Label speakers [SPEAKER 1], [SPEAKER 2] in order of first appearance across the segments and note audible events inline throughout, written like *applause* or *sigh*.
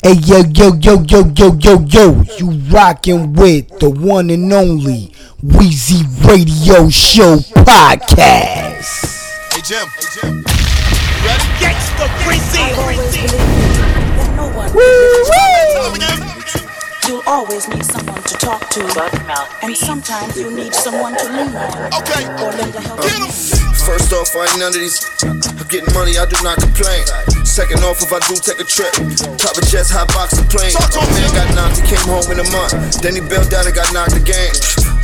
[SPEAKER 1] Hey yo yo yo yo yo yo yo, you rockin' with the one and only Wheezy Radio Show podcast.
[SPEAKER 2] Hey Jim, hey Jim, you ready?
[SPEAKER 3] Gangsta Brazil.
[SPEAKER 4] that no You'll always need someone to talk to. And sometimes you need someone to lean on.
[SPEAKER 2] Okay,
[SPEAKER 4] Or lend a helping hand.
[SPEAKER 5] First off, I ain't none of these. I'm getting money, I do not complain. Second off, if I do take a trip, private jets, hot box, and plane.
[SPEAKER 2] Talk to
[SPEAKER 5] My
[SPEAKER 2] him,
[SPEAKER 5] man got knocked, he came home in a month. Then he bailed out and got knocked again.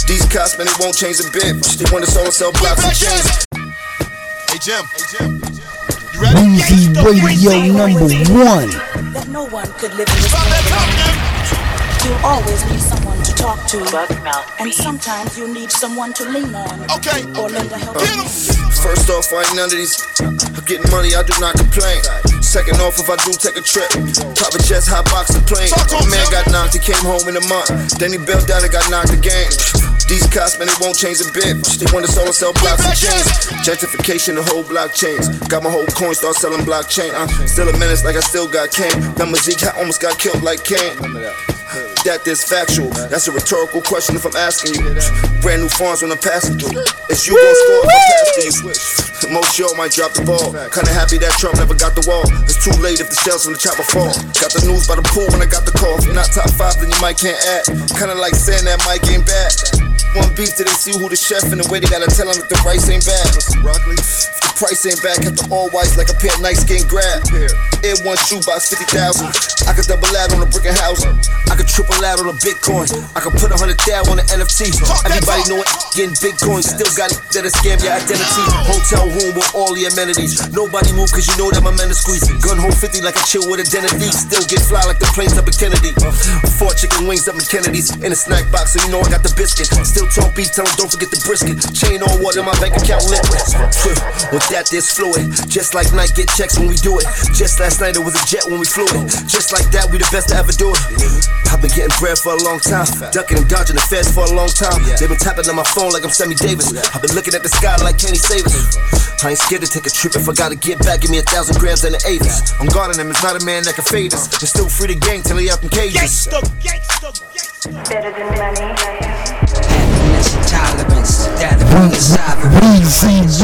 [SPEAKER 5] These cops, man, they won't change a bit. They want us all to sell blocks and chains.
[SPEAKER 2] Hey Jim, hey Jim, you ready?
[SPEAKER 1] Wheezy Radio number one.
[SPEAKER 4] That no one could live in this You'll always need someone to talk to. And sometimes you need someone to lean on.
[SPEAKER 2] Okay,
[SPEAKER 4] Or lend a helping hand.
[SPEAKER 5] First off, I ain't none of these. I'm getting money, I do not complain. Second off, if I do take a trip, private jets, hot box, and plane.
[SPEAKER 2] Talk to
[SPEAKER 5] My man got knocked, he came home in a month. Then he bailed out and got knocked again. These cops, man, they won't change a bit. They want us all to sell blocks and chains. Gentrification, the whole block chains. Got my whole coin, start selling blockchain. I'm uh. still a menace, like I still got Kane. Remember Zeke, I almost got killed like Kane. That is factual. That's a rhetorical question if I'm asking you. Brand new farms when I'm passing through. It's you gon' score if I pass to you. Most y'all might drop the ball. Kinda happy that Trump never got the wall. It's too late if the shells from the chopper fall. Got the news by the pool when I got the call. If you're not top five, then you might can't act. Kinda like saying that Mike ain't bad. One beef they see who the chef and the way they gotta tell them if the rice ain't bad. If the price ain't bad, kept the all whites like a pair of nice skin grab. Air one shoe, shoebox, 50,000. I could double that on a brick and house. I could triple that on a Bitcoin. I could put a hundred thousand on the NFT. Everybody know it, getting Bitcoin. Still got it, that'll scam your identity. Hotel room with all the amenities. Nobody move cause you know that my men are squeeze. Gun hold 50 like a chill with a identity. Still get fly like the planes up in Kennedy. Four chicken wings up in Kennedy's. In a snack box, so you know I got the biscuit. Still talk beef, tell 'em don't forget the brisket. Chain on water, my bank account liquid. With that, there's fluid. Just like night, get checks when we do it. Just last night, it was a jet when we flew it. Just like that, we the best to ever do it. I've been getting bread for a long time. Ducking and dodging the feds for a long time. They've been tapping on my phone like I'm Sammy Davis. I've been looking at the sky like Kenny Savers. I ain't scared to take a trip if I gotta get back. Give me a thousand grams and an Avis. I'm guarding him, it's not a man that can fade us. They're still free to gang till he out in cages.
[SPEAKER 3] Gangsta, gangsta, gangsta.
[SPEAKER 6] better than money.
[SPEAKER 7] And tolerance. That'll bring sovereign.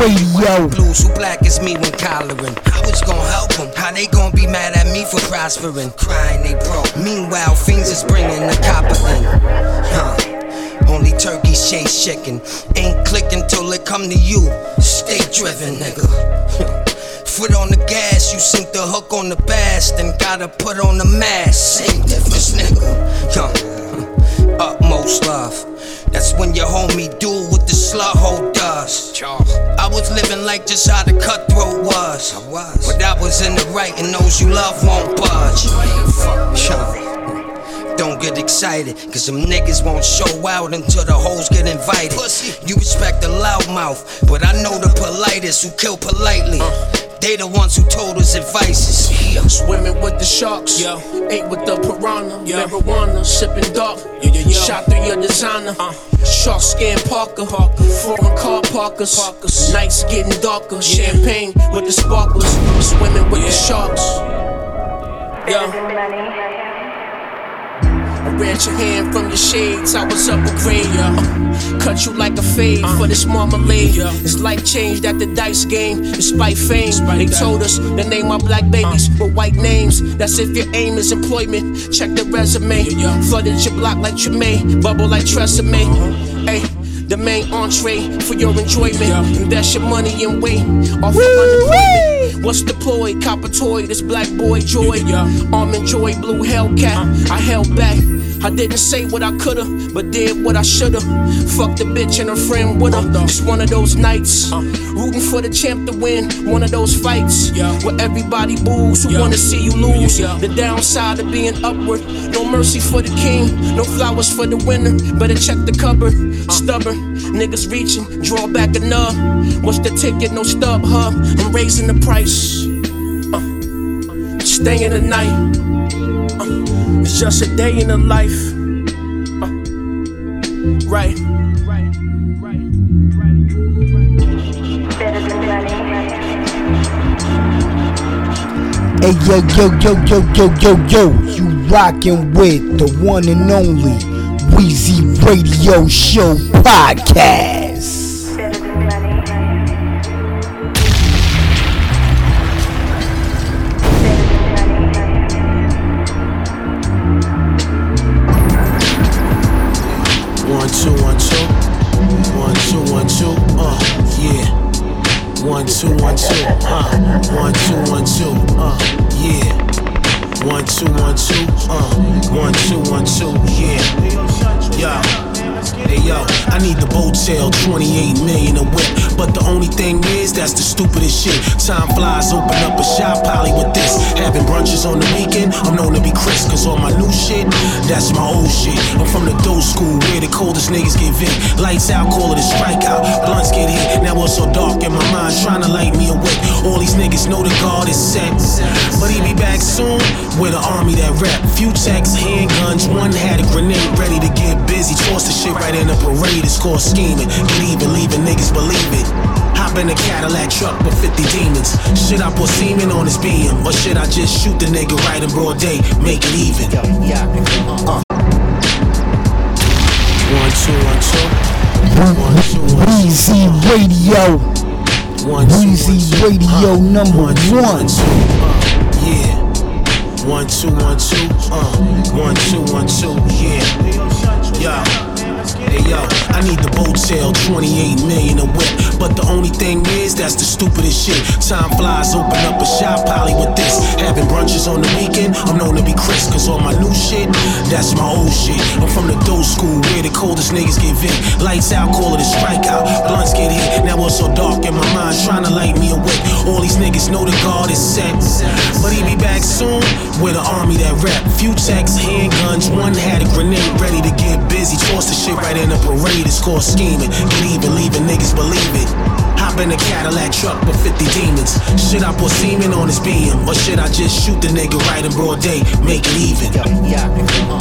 [SPEAKER 1] Radio.
[SPEAKER 7] Blues, who black as me when collaring? How it's gonna help them? How they gonna be mad at me for prospering? Crying they broke. Meanwhile, fiends is bringing the copper in. Huh. Only turkeys chase chicken. Ain't clicking till it come to you. Stay driven, nigga. Foot on the gas, you sink the hook on the bass, then gotta put on the mask. Same difference, nigga. Huh. Utmost love. That's when your homie do what the slut hoe does. I was living like just how the cutthroat was. I was. But I was in the right, and those you love won't budge. Don't get excited, cause them niggas won't show out until the hoes get invited. Pussy. You respect the loudmouth, but I know the politest who kill politely. Uh. They the ones who told us advices. Yeah.
[SPEAKER 8] Swimming with the sharks, ate with the piranha, marijuana, sipping dark. Shot through your designer, uh. shark skin Parker, foreign car parkers. Nights getting darker, champagne with the sparklers. Swimming with the sharks.
[SPEAKER 6] Better
[SPEAKER 8] Yeah.
[SPEAKER 6] than money.
[SPEAKER 8] I read your hand from your shades, I was up a grade, yeah. Cut you like a fade for this marmalade. It's life changed at the dice game, despite fame. They told us to name our black babies with white names. That's if your aim is employment. Check the resume. Flooded your block like Tremaine, bubble like Tresemme. Hey. The main entree for your enjoyment. Invest your money and weight off of unemployment. What's deployed? Copper toy, this black boy joy. Arm Almond joy, blue Hellcat. I held back. I didn't say what I coulda, but did what I shoulda. Fuck the bitch and her friend with her. It's one of those nights. Uh. Rooting for the champ to win. One of those fights where everybody boos who wanna see you lose. The downside of being upward. No mercy for the king. No flowers for the winner. Better check the cupboard. Uh. Stubborn. Niggas reaching. Draw back nub. What's the ticket? No StubHub. I'm raising the price. Uh, staying the night. Uh, it's just a day in the life. Uh, right.
[SPEAKER 6] Better than.
[SPEAKER 1] Hey yo yo yo yo yo yo yo, you rockin' with the one and only Wheezy Radio Show podcast.
[SPEAKER 9] Stupidest shit. Time flies, open up a shop, poly with this. Having brunches on the weekend, I'm known to be Chris. Cause all my new shit, that's my old shit. I'm from the dough school where the coldest niggas get vit. Lights out, call it a strikeout. Blunts get hit, now it's so dark in my mind, trying to light me awake. All these niggas know the guard is set. But he be back soon with an army that rap. Few texts, handguns, one had a grenade ready to get busy. Toss the shit right in the parade, it's called scheming. Get even, leaving niggas believe it. Hop in a Cadillac truck with 50 demons. Should I put semen on his beam? Or should I just shoot the nigga right in broad day? Make it even. Uh. One, two, one, two. One, two, one, two.
[SPEAKER 1] Radio,
[SPEAKER 9] One, two,
[SPEAKER 1] Wheezy
[SPEAKER 9] one, two.
[SPEAKER 1] Radio
[SPEAKER 9] Uh,
[SPEAKER 1] number
[SPEAKER 9] one, two,
[SPEAKER 1] one.
[SPEAKER 9] two. Uh, yeah. One, two, one, two. Uh, one, two, one, two. Yeah. Yeah. Hey yo, I need the boat sale, 28 million a whip. But the only thing is, that's the stupidest shit. Time flies, open up a shop, poly with this. Having brunches on the weekend, I'm known to be Chris. Cause all my new shit, that's my old shit. I'm from the dough school where the coldest niggas get vit. Lights out, call it a strikeout. Blunts get hit, now it's so dark in my mind, trying to light me awake. All these niggas know the guard is set. But he be back soon with an army that rap. Few texts, handguns, one had a grenade ready to get busy. The shit right in the parade, it's called scheming. Get even, leaving niggas believe it. In a Cadillac truck with 50 demons. Should I put semen on his beam? Or should I just shoot the nigga right in broad day? Make it even.
[SPEAKER 10] Yeah,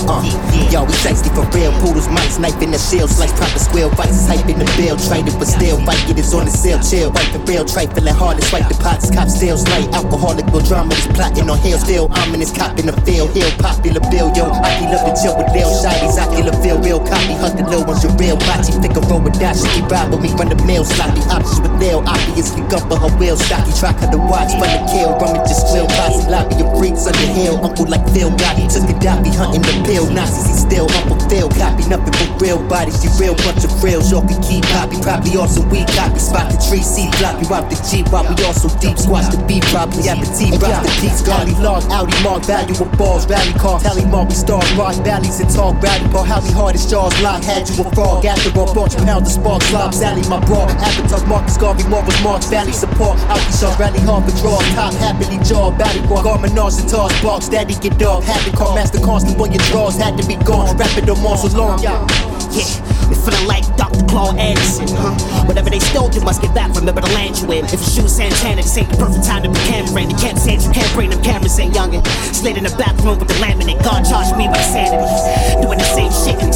[SPEAKER 10] uh, yo, we sexy for real. Poodles, mice, knife in the shield, slice proper square, vices, hype in the bill, traded but still, fight it is on the sale, chill, wipe the real, trifling hard, to swipe the pots, cop sales, light, alcoholic, will drama, is plotting on hill, still, I'm in this cop in the field, hill, popular bill, yo, I love to chill with Lil Shotties, ocular feel real, copy, hunt the little ones, your real, bocce, Figaro with dash, she ride with me, run the mill, sloppy, options with Lil, obviously, gun for her wheel, stocky, track her the watch, run the kill, run me just squill, posse, lobby, your freaks the hill, uncle like Phil, Gotti, took a doppy, hunting the pill, Nazis, he still Phil, copy nothing but real bodies, you real bunch of frills, y'all can keep copy, probably also we copy, spot the tree, see floppy, rock the Jeep, while we also deep squash the beat, probably appetite, rock the peace, Garley, log, Audi, mark, value of balls, rally car, tally mark, we stars, rock valleys. And talk, rally bar, how we hard as jaws, lock, had you a frog, after all, brought you the spark, slob, Sally, my bra, avatar, Marcus Garvey, Marcus, Marks, Valley, support, out these rally hard draw, top, happily jaw, valley bar, garment, and tars, box, daddy, get dog, happy car, master, constant, when your draws had to be gone, rapid or more so long, yeah.
[SPEAKER 11] Yeah, we feeling like Dr. Claw Anderson, huh? Whatever they stole, you must get back. Remember the land you in. If you shoot Santana, this ain't the perfect time to be cameraing. The camp said you can't bring them cameras in youngin'. Slid in the back room with the laminate. God charged me with insanity. Doing the same shit and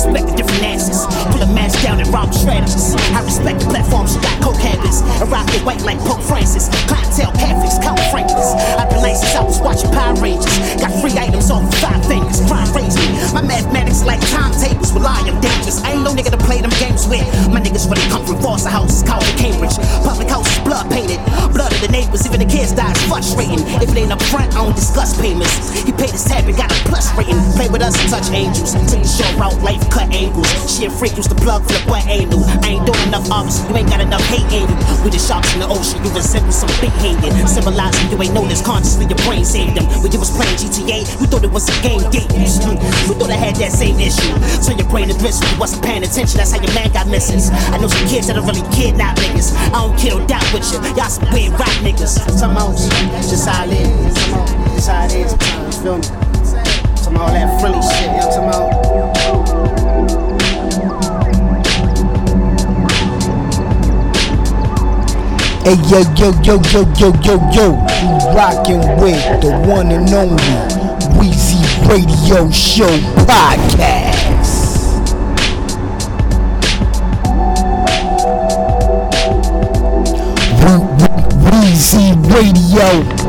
[SPEAKER 11] freak used to plug for the butt anal. I ain't doing enough, obviously. You ain't got enough hate in you. We the sharks in the ocean, you resemble some big hanging. Symbolizing you ain't noticed consciously your brain saved them. When you was playing GTA, you thought it was a game game. You You thought I had that same issue. So your brain is bristle, you wasn't paying attention. That's how your man got misses. I know some kids that are really kidnap niggas. I don't kill doubt with you. Y'all some weird rap niggas. Some else, just how it is. Just how it is. Feel me? Some all that frilly shit. You know what I'm
[SPEAKER 1] Hey yo yo yo yo yo yo yo, you rockin' with the one and only Weezy Radio Show podcast. Wee- Wee- Radio.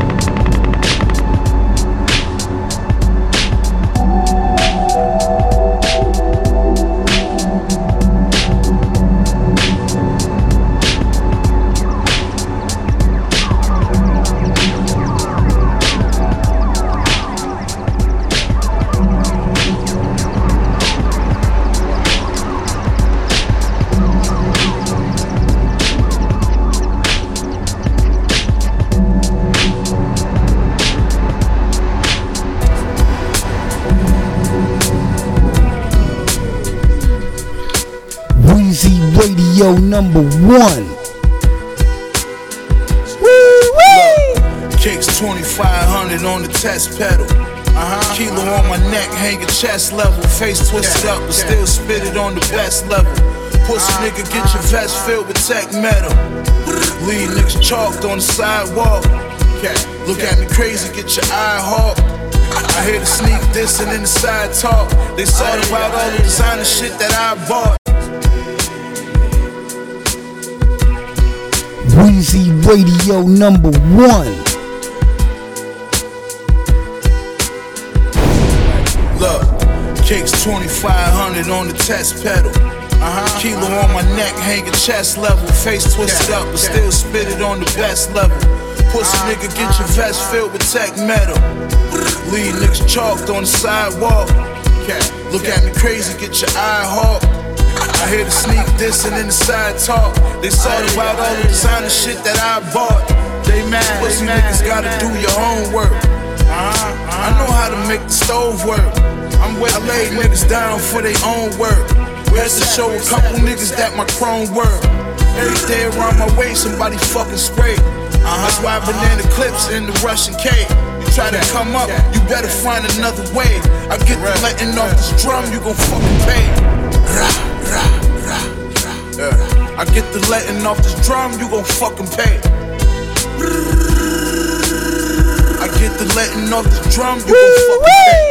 [SPEAKER 1] Radio number one. Woo!
[SPEAKER 12] Kicks 2500 on the test pedal. Uh-huh. Kilo on my neck, hanging chest level. Face twisted up, but still spit it on the best level. Pussy nigga, get your vest filled with tech metal. Lead niggas chalked on the sidewalk. Look at me crazy, get your eye hawk. I hear the sneak dissing in the side talk. They saw about all the designer shit that I bought.
[SPEAKER 1] Weezy Radio number one.
[SPEAKER 12] Look, kicks 2500 on the test pedal. Uh-huh. Kilo on my neck, hanging chest level. Face twisted up, but still spit it on the best level. Pussy nigga, get your vest filled with tech metal. Lead niggas chalked on the sidewalk. Look at me crazy, get your eye hawk. I hear the sneak dissing in the side talk. They saw the wild all the designer shit that I bought. They mad, pussy niggas gotta do your homework. I know how to make the stove work. I'm with I lay niggas down for their own work. Had to show a couple niggas that my chrome work. Every day around my waist, somebody fucking spray. That's why in the clips in the Russian cave. You try to come up, you better find another way. I get the letting off this drum, you gon' fucking pay. Yeah. I get the letting off this drum, you gon' fucking pay. I get the letting off this drum, you gon' fucking pay.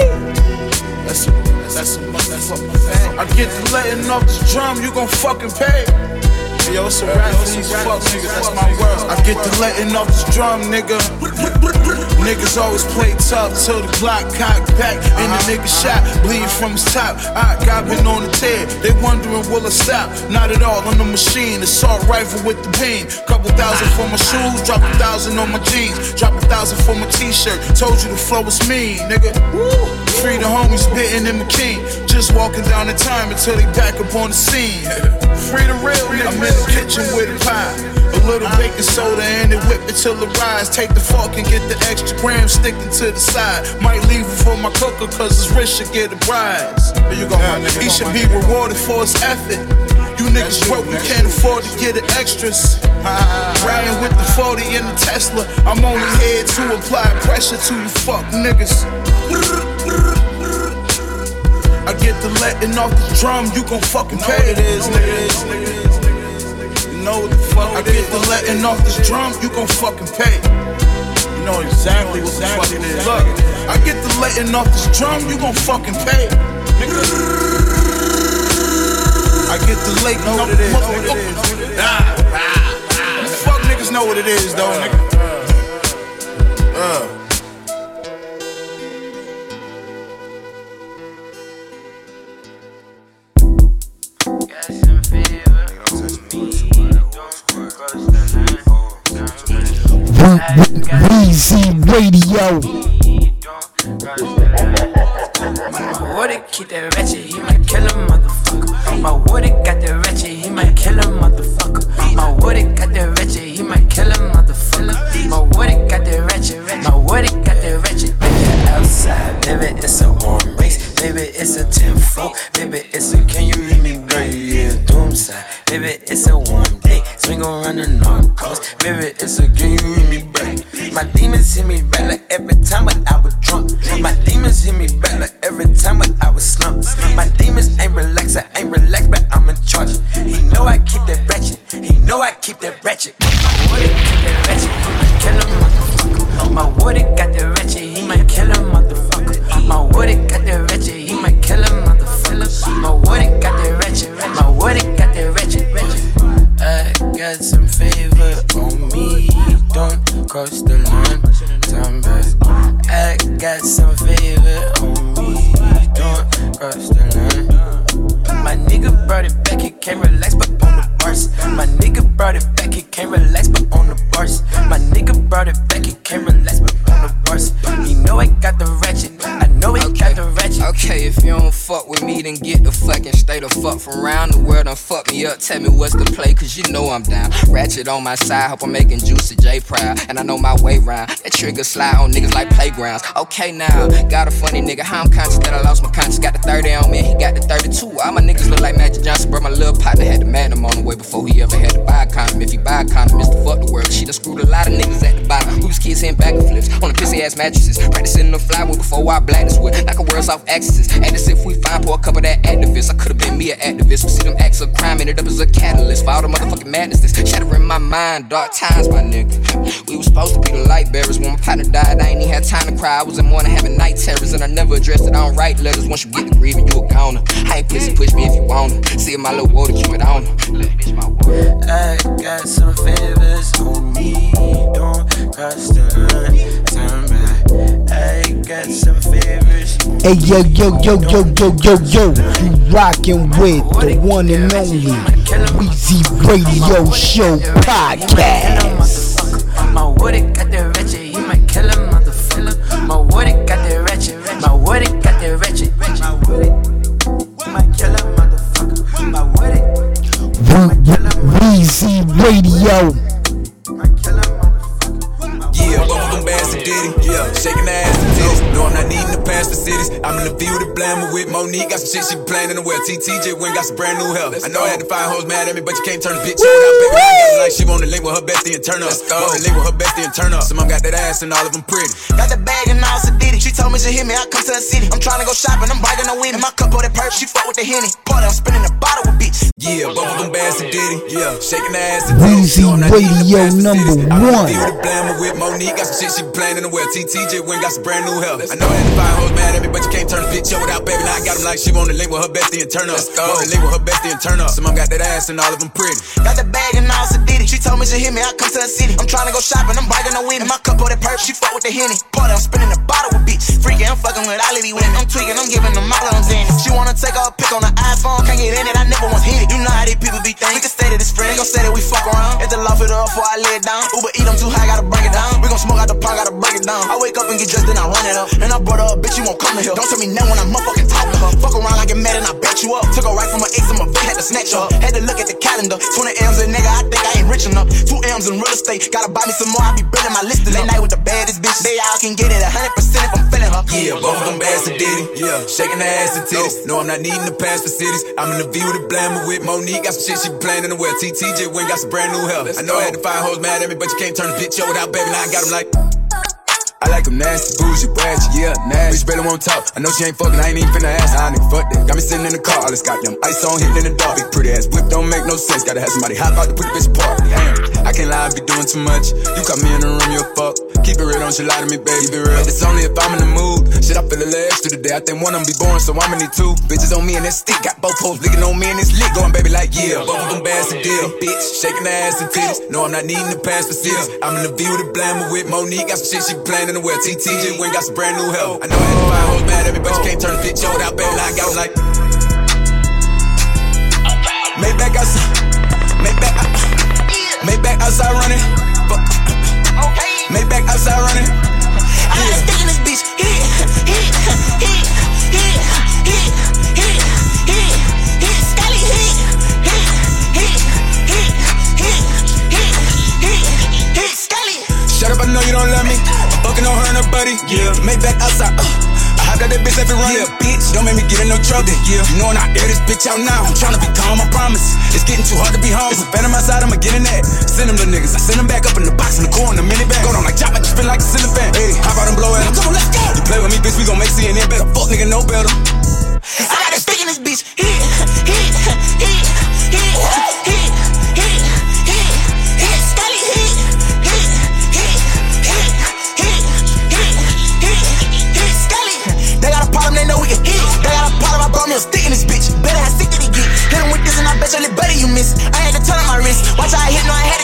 [SPEAKER 12] That's a, that's a motherfucking fact. I get the letting off this drum, you gon' fucking pay. Yo, it's a rap for these fuck niggas, that's my word. I get the letting off this drum, nigga. Niggas always play tough till the Glock cock back and the nigga shot, bleed from his top. I got been on the tear, they wondering will I stop? Not at all on the machine, assault rifle with the beam. Couple thousand for my shoes, drop a thousand on my jeans, drop a thousand for my t-shirt. Told you the flow was mean, nigga. Free the homies bitten in McKean, just walking down the time until they back up on the scene. Free the real. I'm in the kitchen with a pie. A little baking soda and it whip it till it rise. Take the fork and get the extra gram sticking to the side. Might leave it for my cooker cause his wrist should get a prize. Here you go, my nigga. He should be rewarded for his effort. You niggas broke, you can't afford to get the extras. Riding with the 40 in the Tesla. I'm only here to apply pressure to you fuck niggas. I get the letting off the drum, you gon' fucking pay it is, nigga. You know what the fuck I get the letting off this drum, you gon' fucking pay. You know exactly what the fuck it is. Look, I get the letting off this drum, you gon' fucking pay. I get the late know what it is. Know what it is. Nah, nah. Fuck niggas know what it is though, nigga. Uh.
[SPEAKER 1] Radio.
[SPEAKER 13] My water keep that he Ratchet on my
[SPEAKER 14] side, hope I'm making juicy J proud. And I know my way round. That trigger slide on niggas like playgrounds. Okay, now, got a funny nigga. How I'm conscious that I lost my conscience. Got the 30 on me, he got the 32. All my niggas look like Magic Johnson, bro. My little partner had the magnum on the way before he ever had to buy a condom. If he buy a condom, it's the fuck the world. She done screwed a lot of niggas at the bottom. Who's kids hitting back and flips on the pissy ass mattresses. Practicing the flywood before I black this wood. Like a world's off axis. And as if we find for a couple that activists. I could've been me an activist. We see them acts of crime, ended up as a catalyst for all the motherfucking madness. Shattering my mind. Dark times, my nigga. We was supposed to be the light bearers. When my partner died, I ain't even had time to cry. I was in morning having night terrors, and I never addressed it. I don't write letters. Once you get the grieving, you a goner. I ain't pussy, push me if you wanna. See if my little water, keep it on. My.
[SPEAKER 13] I got some favors on me, don't cross the line. Back. I got some favors.
[SPEAKER 1] Hey yo yo yo yo yo yo yo, you rockin' with the one and only Weezy Radio Show podcast.
[SPEAKER 13] My woody got the ratchet, he might kill a motherfucker. My woody got the ratchet, my woody got the ratchet. My woody might kill a motherfucker. My woody
[SPEAKER 1] Weezy Radio.
[SPEAKER 15] Both of them bands Diddy. Yeah, shaking the ass and titties. No, I'm not needing to pass for cities. I'm in the view to blammer with Monique. Got some shit she be playing in the well. TTJ went got some brand new hell. I know I had to find hoes mad at me, but you can't turn a bitch on out, baby. Got like she wanna link with her bestie and turn up. Wanna link with her bestie and turn up. Some of 'em got that ass and all of them pretty.
[SPEAKER 16] Got the bag and all did it. She told me she hit me, I come to the city. I'm trying to go shopping, I'm biting the weed. In my cup of that perp, she fuck with the henny. Party, I'm spinning the bottle with bitch.
[SPEAKER 15] Yeah, both of them bands to Diddy. Yeah, shaking the ass and
[SPEAKER 1] Weezy
[SPEAKER 15] titties. No, I'm not needing to
[SPEAKER 1] Radio number
[SPEAKER 15] cities. I'm in the
[SPEAKER 1] one.
[SPEAKER 15] view to blammer with Monique. Got some shit she be playing in the well. TTJ went got some brand new hell. I know I had to find hoes mad at me, but you can't turn a bitch up without baby. Now I got 'em like she wanna link with her bestie and turn up. Wanna link with her bestie and turn up. Some of got that ass and all of them pretty.
[SPEAKER 16] Got the bag and all it. She told me she hit me, I come to the city. I'm trying to go shopping, I'm biting the weed. In my cup of that perp, she fuck with the henny. Party, I'm spinning the bottle with bitch. Freaking, I'm fucking with all of these women. I'm tweaking, I'm giving them all of them zans. She wanna take her a pic on the iPhone, can't get in it, I never once hit it. You know how these people be thinking. We can stay to this friend, they gon' say that we fuck around. At the loft it up before I lay it down. Uber eat, I'm too high, gotta break it down. We gon' smoke out the pot, gotta break it down. I wake up and get dressed, then I run it up. And I brought her a bitch, you won't come to here. Don't tell me no when I'm motherfucking talking to her. Fuck around, I get mad and I bet you up. Took her right from her ex, I'm a bitch, had to snatch her. Had to look at the calendar. 20 M's a nigga, I think I ain't rich enough. Two M's in real estate, gotta buy me some more, I be building my list. Late night with the baddest bitch. They all can get it 100% if I'm feeling her.
[SPEAKER 15] Yeah, both of them bands to Diddy. Yeah, shaking the ass and titties. No, I'm not needing to pass for cities. I'm in the view to blammer with Monique. Got some shit she in the well. TTJ went got some brand new hell. I know I had to find hoes mad at me, but you can't turn a bitch up without baby. Now I got 'em like. I like them nasty, bougie, ratchet, yeah, nasty. Bitch barely won't talk. I know she ain't fucking, I ain't even finna ask. Nah, nigga, fuck that. Got me sitting in the car, all this goddamn ice on, hitting in the dark. Big pretty ass whip don't make no sense. Gotta have somebody hop out to put the bitch apart. Damn, I can't lie, I be doing too much. You caught me in the room, you a fuck. Keep it real, don't you lie to me, baby. It real. It's only if I'm in the mood. Shit, I feel a little extra today. I think one of them be born, so I'ma need two. Bitches on me and that stick. Got both hoes licking on me and this lick. Going, baby, like, yeah. Both of them bass and deal. Bitch, shaking the ass and titties. No, I'm not needing to pass for cities. I'm in the view to blammer with Monique. Got some shit she playing in the well. TTJ went got some brand new hell. I know I had to find hoes mad at me, but you can't turn a bitch without baby. Now I got like. Maybach outside. Maybach out- Maybach outside running. Maybach outside running.
[SPEAKER 16] I had a stick in this bitch. Hit, hit,
[SPEAKER 15] fucking on her and her buddy. Yeah. Maybach outside. Uh. I out that bitch every run. Yeah, bitch. Don't make me get in no trouble. Yeah. You know I air this bitch out now. I'm tryna be calm, I promise. It's getting too hard to be home. It's a phantom outside, I'ma get in that. Send them the niggas. I send them back up in the box in the core in the minivan. Go down like chop, I just feel like a ceiling fan. Hey, hop out and blow it. Come on, let's go. You play with me, bitch, we gon' make CNN better. Fuck nigga, no better.
[SPEAKER 16] This and I you the better you miss. I had to turn on my wrist. Watch how I hit, no, I had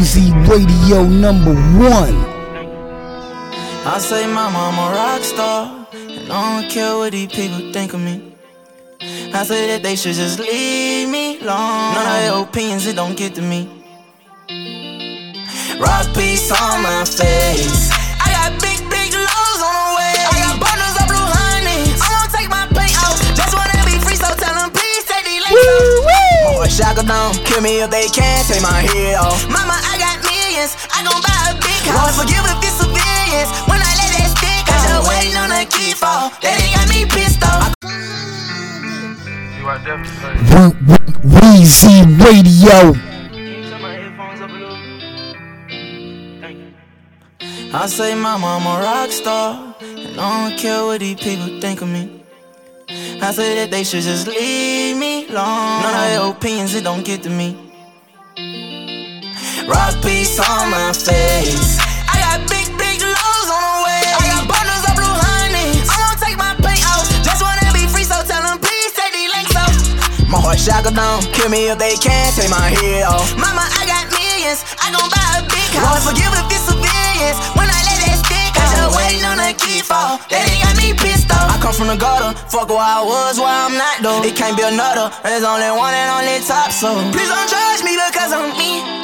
[SPEAKER 1] Radio number one.
[SPEAKER 17] I say, my Mama, I'm a rock star. And I don't care what these people think of me. I say that they should just leave me alone. None of their opinions, it don't get to me. Rock piece on my face. I got big, big lows on the way. I got bundles of blue honey. I won't take my paint off. Just wanna be free, so tell them please take these off. Boy, shackle down. Kill me if they can't Take my head off. Mama, I millions. I gon' buy a big house. Forgive if it's civilians. When I let that stick out. Just waiting on a key fall. That ain't got me pissed off.
[SPEAKER 1] Weezy Radio.
[SPEAKER 17] I say, Mama, I'm a rock star. And I don't care what these people think of me. I say that they should just leave me alone. None of their opinions, it don't get to me. Rock piece on my face. I got big, big lows on the way. I got bundles of blue honey. I won't take my paint off. Just wanna be free, so tell them please take these links off. My heart shackle down. Kill me if they can. Take my head off. Mama, I got millions. I gon' buy a big house. Won't Forgive if it's civilians. When I let that stick out. Just waiting on a key fall. That ain't got me pissed off. I come from the gutter. Fuck where I was, where I'm not though. It can't be another. There's only one and only top, so please don't judge me because I'm me.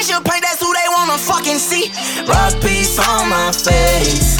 [SPEAKER 17] Facial paint, that's who they wanna fucking see. Rock piece on my face.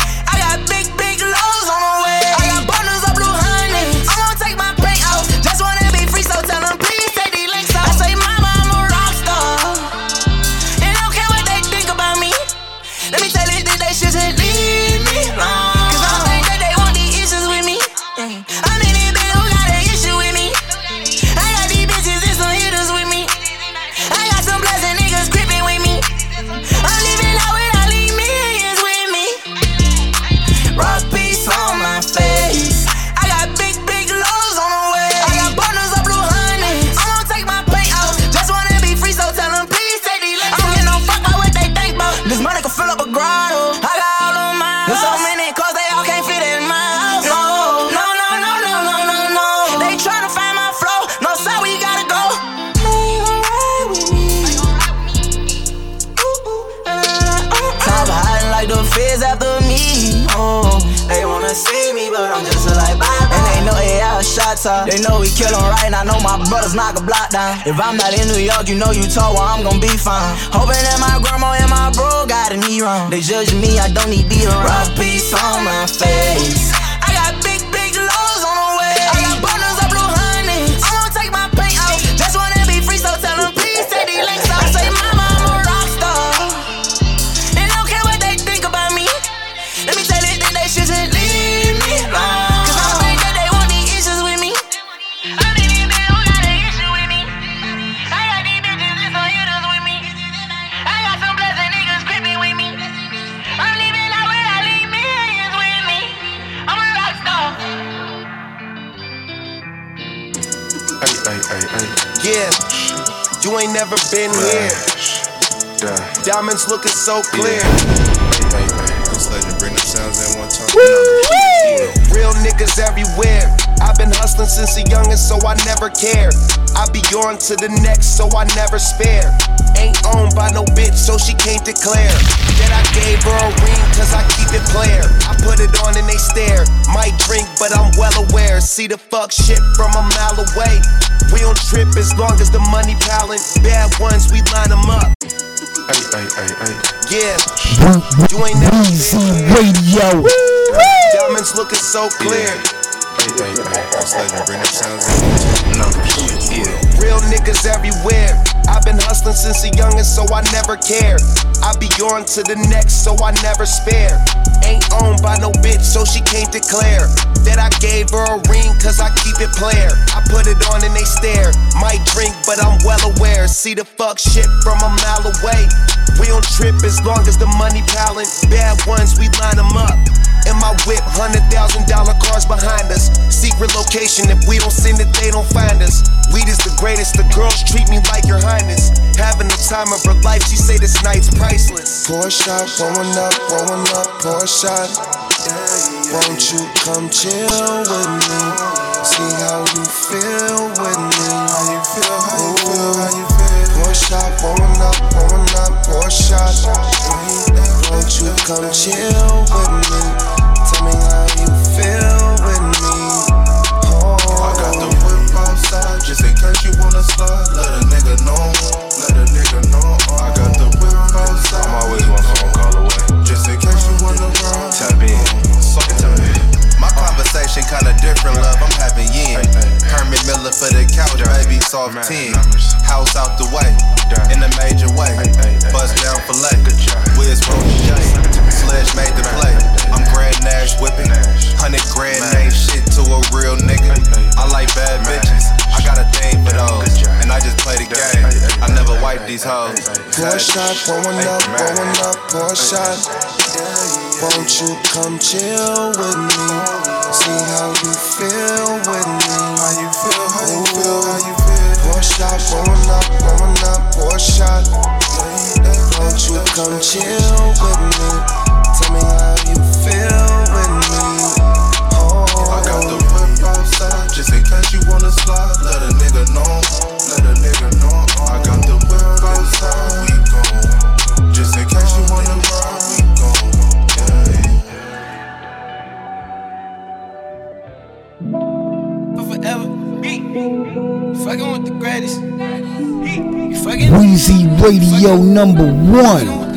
[SPEAKER 18] Ay, ay, ay, ay.
[SPEAKER 19] Yeah, you ain't never been here. Diamonds looking so clear.
[SPEAKER 20] This legend bring them sounds in one time.
[SPEAKER 19] Real niggas everywhere. I've been hustling since a youngin', so I never care. I be on to the next, so I never spare. Ain't owned by no bitch, so she can't declare that I gave her a ring, cause I keep it clear. I put it on and they stare. Might drink, but I'm well aware. See the fuck shit from a mile away. We don't trip as long as the money piling. Bad ones, we line them up.
[SPEAKER 18] Ay, ay, ay, ay.
[SPEAKER 19] Yeah, you ain't never
[SPEAKER 1] Weezy Radio.
[SPEAKER 19] Diamonds looking so clear.
[SPEAKER 20] Ay, ay, ay. This legend bring them sounds in one time.
[SPEAKER 19] Real niggas everywhere. I've been hustling since a youngin', so I never care. I be on to the next, so I never spare. Ain't owned by no bitch, so she can't declare that I gave her a ring, cause I keep it player. I put it on and they stare. Might drink, but I'm well aware. See the fuck shit from a mile away. We don't trip as long as the money piling. Bad ones, we line them up. In my whip, hundred thousand dollar cars behind us. Secret location, if we don't send it, they don't find us. Weed is the greatest, the girls treat me like your highness. Having the time of her life, she say this night's priceless.
[SPEAKER 21] Pour shot, rolling up, rolling up, pour shot. Won't you come chill with me? See how you feel with me. How you feel, how you feel, how you feel. Pour shot, rolling up, rolling up.
[SPEAKER 20] Poor shot. Won't you come chill with me? Tell me how Pour shot, pouring up, pouring up, pour shot. Won't you come chill with me? See how you feel with me. How you feel? How you feel? How you feel? Pour shot, pouring up, pouring up, pour shot. Won't you come chill with me? Tell me how you feel with me. Oh.
[SPEAKER 22] I got the whip outside just in case you wanna slide. Let a nigga know, let a nigga know. I got the whip outside. We gon' just in case you wanna ride. We gon'
[SPEAKER 23] For forever. Fucking with the greatest.
[SPEAKER 24] Weezy Radio number one.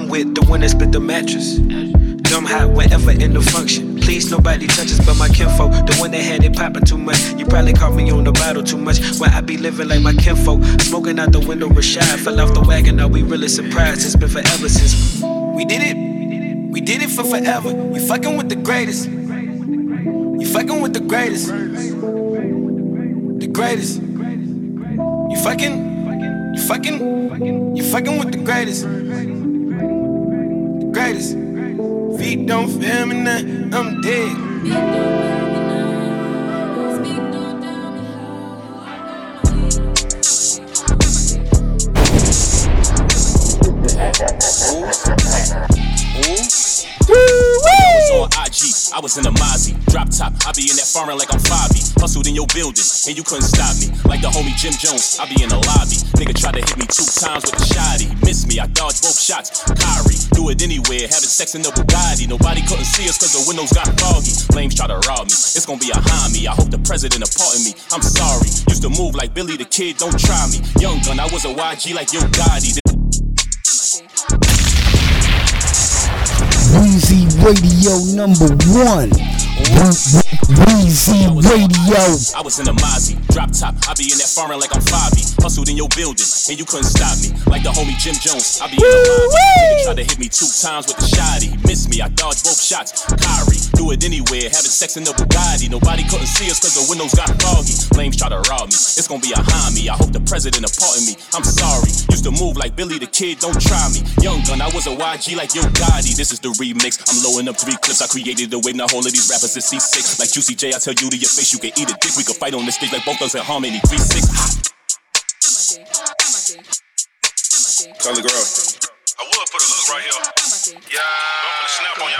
[SPEAKER 23] I'm with the one that split the mattress. Dumb hot whenever in the function. Please, nobody touches but my kinfo. The one that had it popping too much. You probably caught me on the bottle too much. Why I be living like my kinfo. Smoking out the window, Rashad fell off the wagon. Are we really surprised? It's been forever since we did it. We did it for forever. We fucking with the greatest. You fucking with the greatest. The greatest. You fucking. You fucking. You fucking with the greatest. Greatest. Feet don't feel me now. I'm dead.
[SPEAKER 25] I was in a Mozzie, drop top. I be in that foreign like I'm Fabi. Hustled in your building, and you couldn't stop me. Like the homie Jim Jones, I be in the lobby. Nigga tried to hit me two times with a shotty. Missed me, I dodged both shots. Kyrie, do it anywhere, having sex in the Bugatti. Nobody couldn't see us cause the windows got foggy. Flames try to rob me, it's gonna be a homie. I hope the president pardon me. I'm sorry, used to move like Billy the Kid, don't try me. Young gun, I was a YG like Yo Gotti.
[SPEAKER 1] Weezy Radio number one. Weezy Radio.
[SPEAKER 25] I was in the Mozzie, drop top. I be in that foreign like I'm Fabi. Hustled in your building, and you couldn't stop me. Like the homie Jim Jones, I be in the tried to hit me two times with the shotty. Missed me, I dodged both shots. Kyrie, do it anywhere, having sex in the Bugatti. Nobody couldn't see us cause the windows got foggy. Flames try to rob me, it's gonna be a me. I hope the president pardon me. I'm sorry, used to move like Billy the Kid, don't try me. Young gun, I was a YG like Yo Gotti. This is the remix. I'm blowing up three clips. I created the way, now all of these rappers is C6. Like Juicy J, I tell you to your face, you can eat a dick. We can fight on this stage like both us in harmony. 3-6.
[SPEAKER 26] Color girl. I would put a hook right here. Yeah. I'm gonna snap on y'all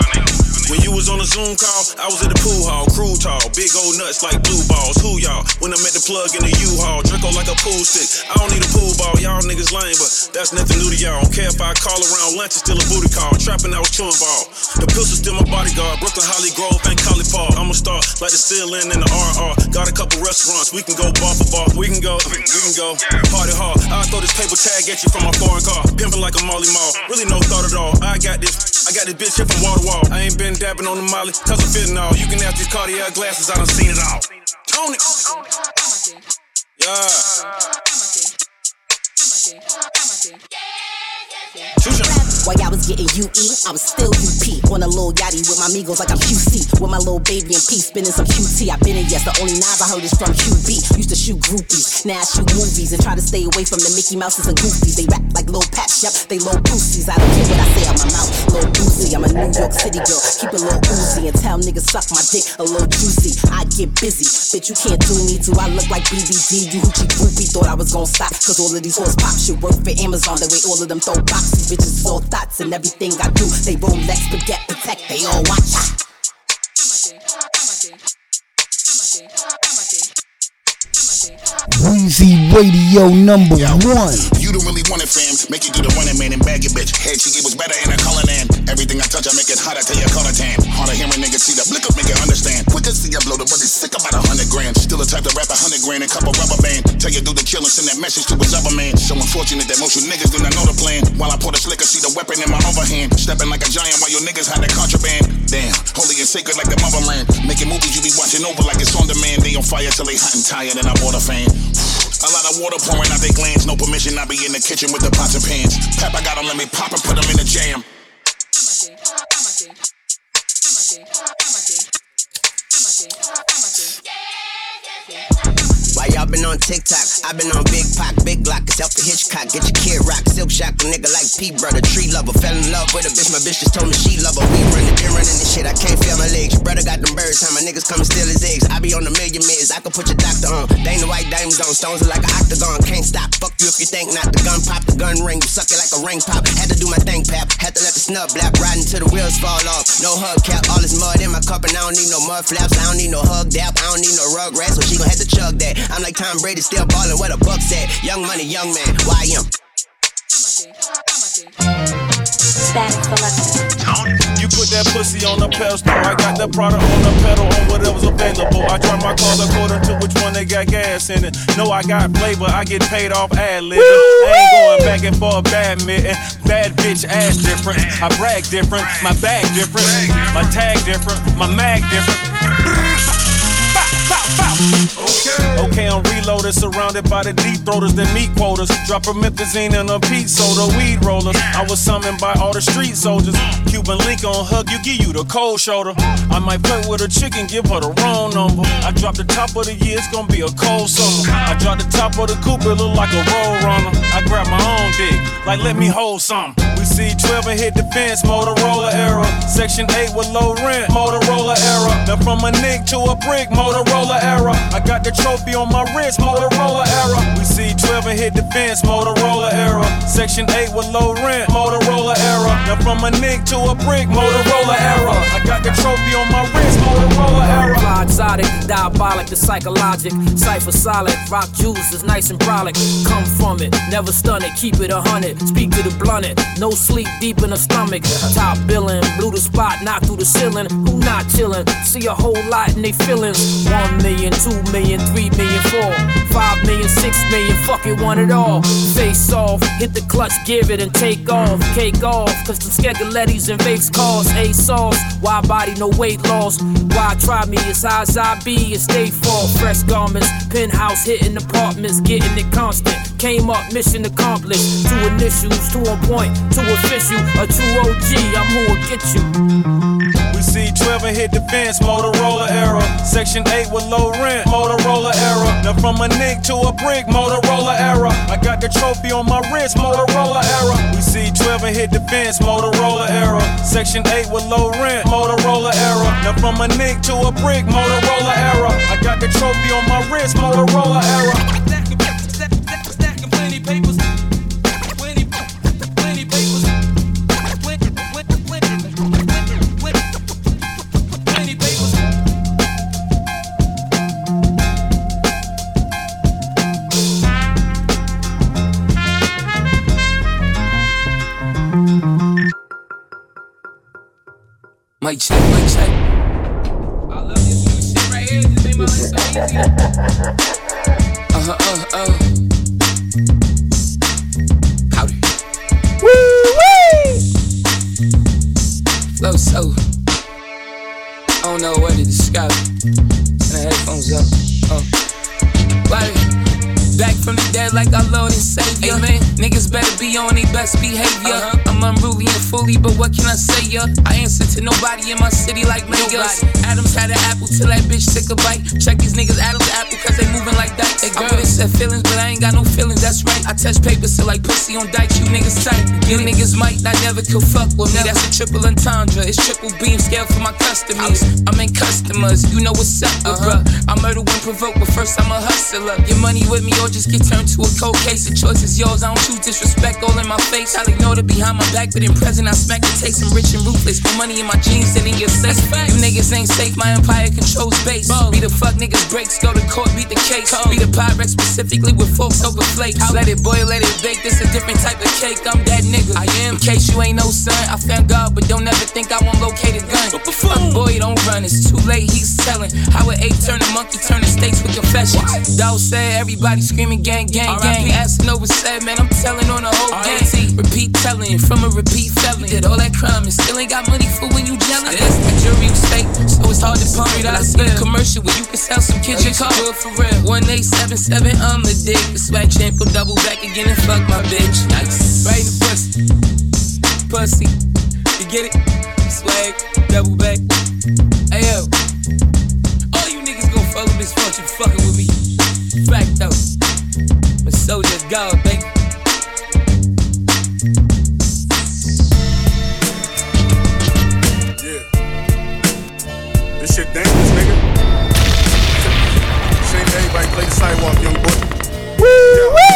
[SPEAKER 26] niggas. When you was on a Zoom call, I was at the pool hall, crew tall, big old nuts like blue balls. Who y'all? When I met the plug in the U-Haul, Draco like a pool stick. I don't need a pool ball, y'all niggas lame, but that's nothing new to y'all. Don't care if I call around lunch, it's still a booty call. Trapping, I was chewing ball. The pistol still my bodyguard. Brooklyn, Holly Grove, and Collie Park. I'm a star like the ceiling in the RR. Got a couple restaurants, we can go bar for bar. We can go, we can go. Party hard. I throw this paper tag at you from my foreign car. Pimping like a Molly Mall. Really no thought at all. I got this, I got this bitch here from wall to wall. I ain't been dabbing on the molly, cause I'm fitting all. You can have these Cartier glasses, I done seen it all. Tony! I'm a kid. Yeah, I'm a kid. I'm a kid. I'm a kid. Yeah, yeah.
[SPEAKER 27] While y'all was getting UE, I was still UP. On a little yachty with my amigos like I'm QC. With my little baby in peace, spinning some QT. I been in yes, the only knives I heard is from QB. Used to shoot groupies, now I shoot movies and try to stay away from the Mickey Mouses and Goofies. They rap like little paps, yep, they low pussies. I don't care what I say out my mouth, little boozy. I'm a New York City girl, keep a little Uzi and tell niggas suck my dick a little juicy. I get busy, bitch, you can't do me. Do I look like BBD? You hoochie groupie thought I was gonna stop, cause all of these horse pop shit work for Amazon. The way all of them throw boxes, bitches all thoughts and everything I do. They Rolex, forget, protect, they all watch.
[SPEAKER 1] Weezy Radio number one.
[SPEAKER 28] You don't really want it, fam. Make you do the running man and bag your bitch. Head gave was better in a color than everything I touch. I make it hotter till your color tan. Harder hearing niggas see the blick up, make it understand. Quick Quicker see you blow the money sick about a hundred grand. Still the type to rap a hundred grand and couple rubber band. Tell you do the chill and send that message to his other man. So unfortunate that most you niggas do not know the plan. While I pour the slicker, see the weapon in my overhand. Stepping like a giant while your niggas hide the contraband. Damn, holy and sacred like the motherland. Making movies you be watching over like it's on demand. They on fire till they hot and tired and I bought a fan. A lot of water pouring out their glands. No permission, I be in the kitchen with the pots and pans. Papa got them, let me pop and put them in the jam.
[SPEAKER 29] Been on TikTok? I've been on Big Pac, Big Glock, it's Alfred Hitchcock. Get your kid rock, silk shock, a nigga like P, brother, tree lover. Fell in love with a bitch, my bitch just told me she love her. We running, been running this shit, I can't feel my legs. Your brother got them birds, how my niggas come and steal his eggs. I be on a million mids, I can put your doctor on. Ain't the white diamonds on, stones are like an octagon. Can't stop, fuck you if you think not. The gun pop, the gun ring, you suck it like a ring pop. Had to do my thing, pap, had to let the snub blap, riding till the wheels fall off. No hug cap, all this mud in my cup, and I don't need no mud flaps. I don't need no hug dap, I don't need no rug rat, so she gon' have to chug that. I'm like Tom Brady, still ballin' where the bucks at. Young money, young man, YM.
[SPEAKER 30] You put that pussy on the pedestal. I got the product on the pedal on whatever's available. I drive my car according to which one they got gas in it. No, I got flavor. I get paid off ad libbing. I ain't going back and forth badminton. Bad bitch ass different. I brag different. My bag different. My tag different. My mag different. Okay. I'm reloaded, surrounded by the deep throaters, the meat quotas. Drop a methazine and a peat soda, weed rollers. I was summoned by all the street soldiers. Cuban link on hug you, give you the cold shoulder. I might flirt with a chicken, give her the wrong number. I drop the top of the year, it's gonna be a cold summer. I drop the top of the coupe, it look like a roll runner. I grab my own dick, like let me hold some. We see 12 and hit the fence, Motorola era. Section 8 with low rent, Motorola era. Now from a nick to a brick, Motorola era. I got the trophy on my wrist, Motorola era. We see 12 and hit the fence, Motorola era. Section 8 with low rent, Motorola era. Now from a nick to a brick, Motorola era. I got the trophy on my wrist, Motorola era.
[SPEAKER 6] Exotic, diabolic, the psychologic. Cipher solid, rock juice is nice and brolic. Come from it, never stun it, keep it a hundred. Speak to the blunted, no sleep deep in the stomach. Top billing, blew the spot, knocked through the ceiling. Who not chillin'? See a whole lot in they feelings. One million, two million, three million, four. Five million, six million, fuck it, want it all. Face off, hit the clutch, give it and take off. Cake off, cause them Skegalettis and vapes cause A sauce. Why body, no weight loss? Why try me as high as I be and stay fall? Fresh garments, penthouse hitting apartments, getting it constant. Came up, mission accomplished. Two initials, two on point, two official. A true OG, I'm who'll get you.
[SPEAKER 30] We see 12 and hit the fence, Motorola era. Section 8 with low rent, Motorola era. Now from a nick to a brick, Motorola era. I got the trophy on my wrist, Motorola era. We see 12 and hit the fence, Motorola era. Section 8 with low rent, Motorola era. Now from a nick to a brick, Motorola era. I got the trophy on my wrist, Motorola era.
[SPEAKER 23] Mic check, mic check. I love this new shit right here. This made my easy. Uh huh, uh uh. Howdy.
[SPEAKER 6] Woo!
[SPEAKER 23] Flow so. I don't know what to describe. And the headphones up. Uh. Back from the dead like our Lord and Savior. Amen. Niggas better be on their best behavior. I'm unruly and fully, but what can I say, ya? I answer to nobody in my city like Mayors. Adams had an apple till that bitch took a bite. Check these niggas Adams apple cause they moving like dikes. Hey, girl, they said feelings, but I ain't got no feelings, that's right. I touch papers till like pussy on dikes, you niggas tight. You niggas might not never could fuck with me. That's a triple entendre. It's triple beam scale for my customers. I'm in customers, you know what's up, with bruh. I murder when provoked, but first I'm a hustler. Get money with me or just get turned to a cold case. of choice is yours, I don't choose disrespect all in my face. I'll ignore it behind my back, but in present I smack the taste. I'm rich and ruthless. More money in my jeans than in your sex. You niggas ain't safe, my empire controls base. Be the fuck niggas breaks, go to court, beat the case. Be the Pyrex specifically with folks over flakes. Let it boil, let it bake, this a different type of cake. I'm that nigga. I am. In case you ain't no son, I found God, but don't ever think I won't locate a gun. Fuck boy, don't run, it's too late, he's telling. How an eight turn a monkey, turn the states with confessions. Dog said everybody screaming gang, gang, gang. Asking over said, man, I'm telling on the whole gang. Repeat telling from a repeat felon. Did all that crime and still ain't got money for when you jealous. The jury was fake, so it's hard to pump. I see a commercial where you can sell some kids your car. It for real. 1877, I'm the dick. The swag champ will double back again and fuck my bitch. Nice. Right in the pussy. Pussy. You get it? Swag, double back. Hey yo. All you niggas gon' fuck with this fuck, you fucking with me. Fact though. My just God, baby.
[SPEAKER 22] Yeah. This shit dangerous, nigga. Shame everybody play the sidewalk, young boy. Woo You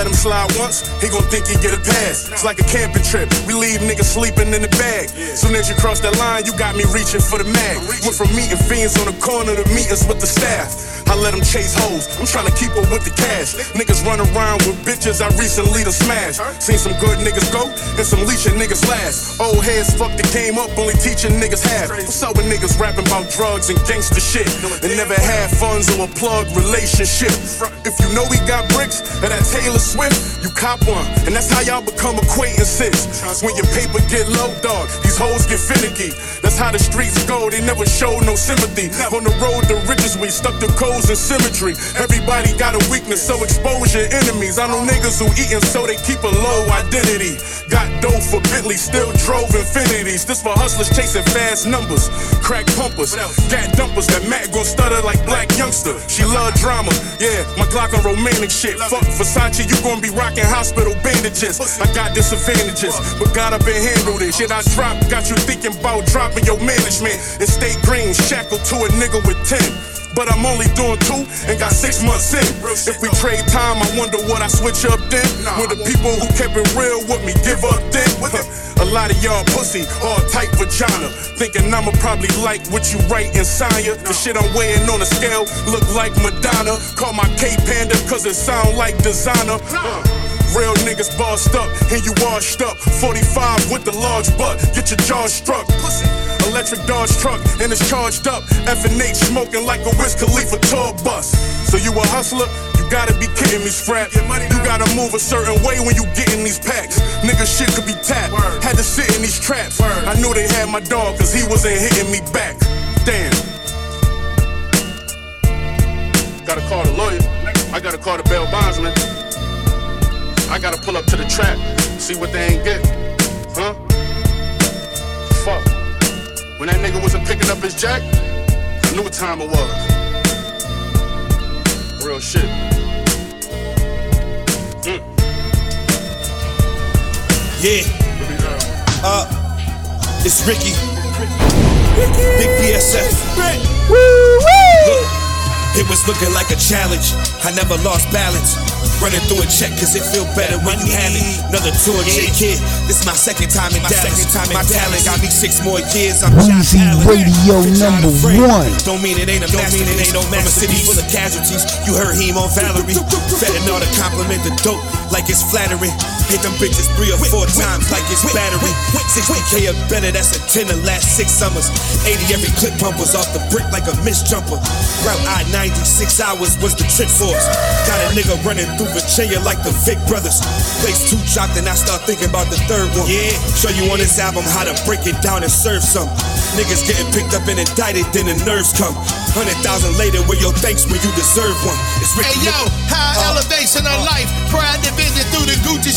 [SPEAKER 22] let him slide once, he gon' think he get a pass. It's like a camping trip. We leave niggas sleeping in the bag. Soon as you cross that line, you got me reaching for the mag. Went from meeting fiends on the corner to meetings with the staff. I let them chase hoes. I'm trying to keep up with the cash. Niggas run around with bitches I recently done smashed. Seen some good niggas go and some leeching niggas last. Old heads fuck the game up, only teaching niggas half. What's up with niggas rapping about drugs and gangster shit? And never had funds or a plug relationship. If you know we got bricks and that Taylor Swift, you cop one. And that's how y'all become acquaintances. When your paper get low, dog, these hoes get finicky. That's how the streets go, they never show no sympathy. On the road to riches, we stuck to codes and symmetry. Everybody got a weakness, so expose your enemies. I know niggas who eatin' so they keep a low identity. Got dough for Bentley, still drove Infinitis. This for hustlers chasing fast numbers. Crack pumpers, gat dumpers. That Mac gon' stutter like black youngster. She love drama, yeah. My Glock on romantic shit. Fuck Versace, you gon' be rocking hospital bandages. I got disadvantages, but got up and handled it. Shit I dropped, got you thinking about dropping your management. And stay green, shackled to a nigga with 10. But I'm only doing two and got six months in. If we trade time, I wonder what I switch up then. When the people who kept it real with me give up then. A lot of y'all pussy, all tight vagina. Thinking I'ma probably like what you write inside ya. The shit I'm weighing on a scale look like Madonna. Call my K Panda cause it sound like Desiigner. Real niggas bossed up, and you washed up. 45 with the large butt, get your jaw struck. Electric Dodge truck, and it's charged up. F and H smoking like a Wiz Khalifa tour bus. So you a hustler? You gotta be kidding me, scrap. You gotta move a certain way when you get in these packs. Nigga, shit could be tapped. Had to sit in these traps. I knew they had my dog, cause he wasn't hitting me back. Damn. Gotta call the lawyer. I gotta call the bail bondsman. I gotta pull up to the trap, see what they ain't get. Huh? Fuck. When that nigga wasn't picking up his jack, I knew what time it was. Real shit. Mm.
[SPEAKER 31] Yeah. Uh, it's Ricky. Big BSF. Look, was looking like a challenge. I never lost balance. Running through a check cause it feel better when you have it. Another tour, J Kid. This my second time in my Dallas. My talent got me six more years. I'm Josh
[SPEAKER 1] Weezy
[SPEAKER 31] Allen.
[SPEAKER 1] Radio number one.
[SPEAKER 31] Don't mean it ain't a masterpiece. It ain't no From a city full of casualties. You heard him on Valerie. *laughs* Fentanyl to compliment the dope like it's flattering. Hit them bitches three or four times like it's battery. 60k or better, that's a 10 the last six summers. 80 every clip pump was off the brick like a missed jumper. Route I 96 hours was the trick for us. Got a nigga running through Virginia like the Vick brothers. Place two dropped and I start thinking about the third one. Yeah, show you on this album how to break it down and serve some. Niggas getting picked up and indicted, then the nerves come. Hundred thousand later, where your thanks when you deserve one. It's Ricky
[SPEAKER 12] Hey yo, high uh. elevation of life. Pride division through the Gucci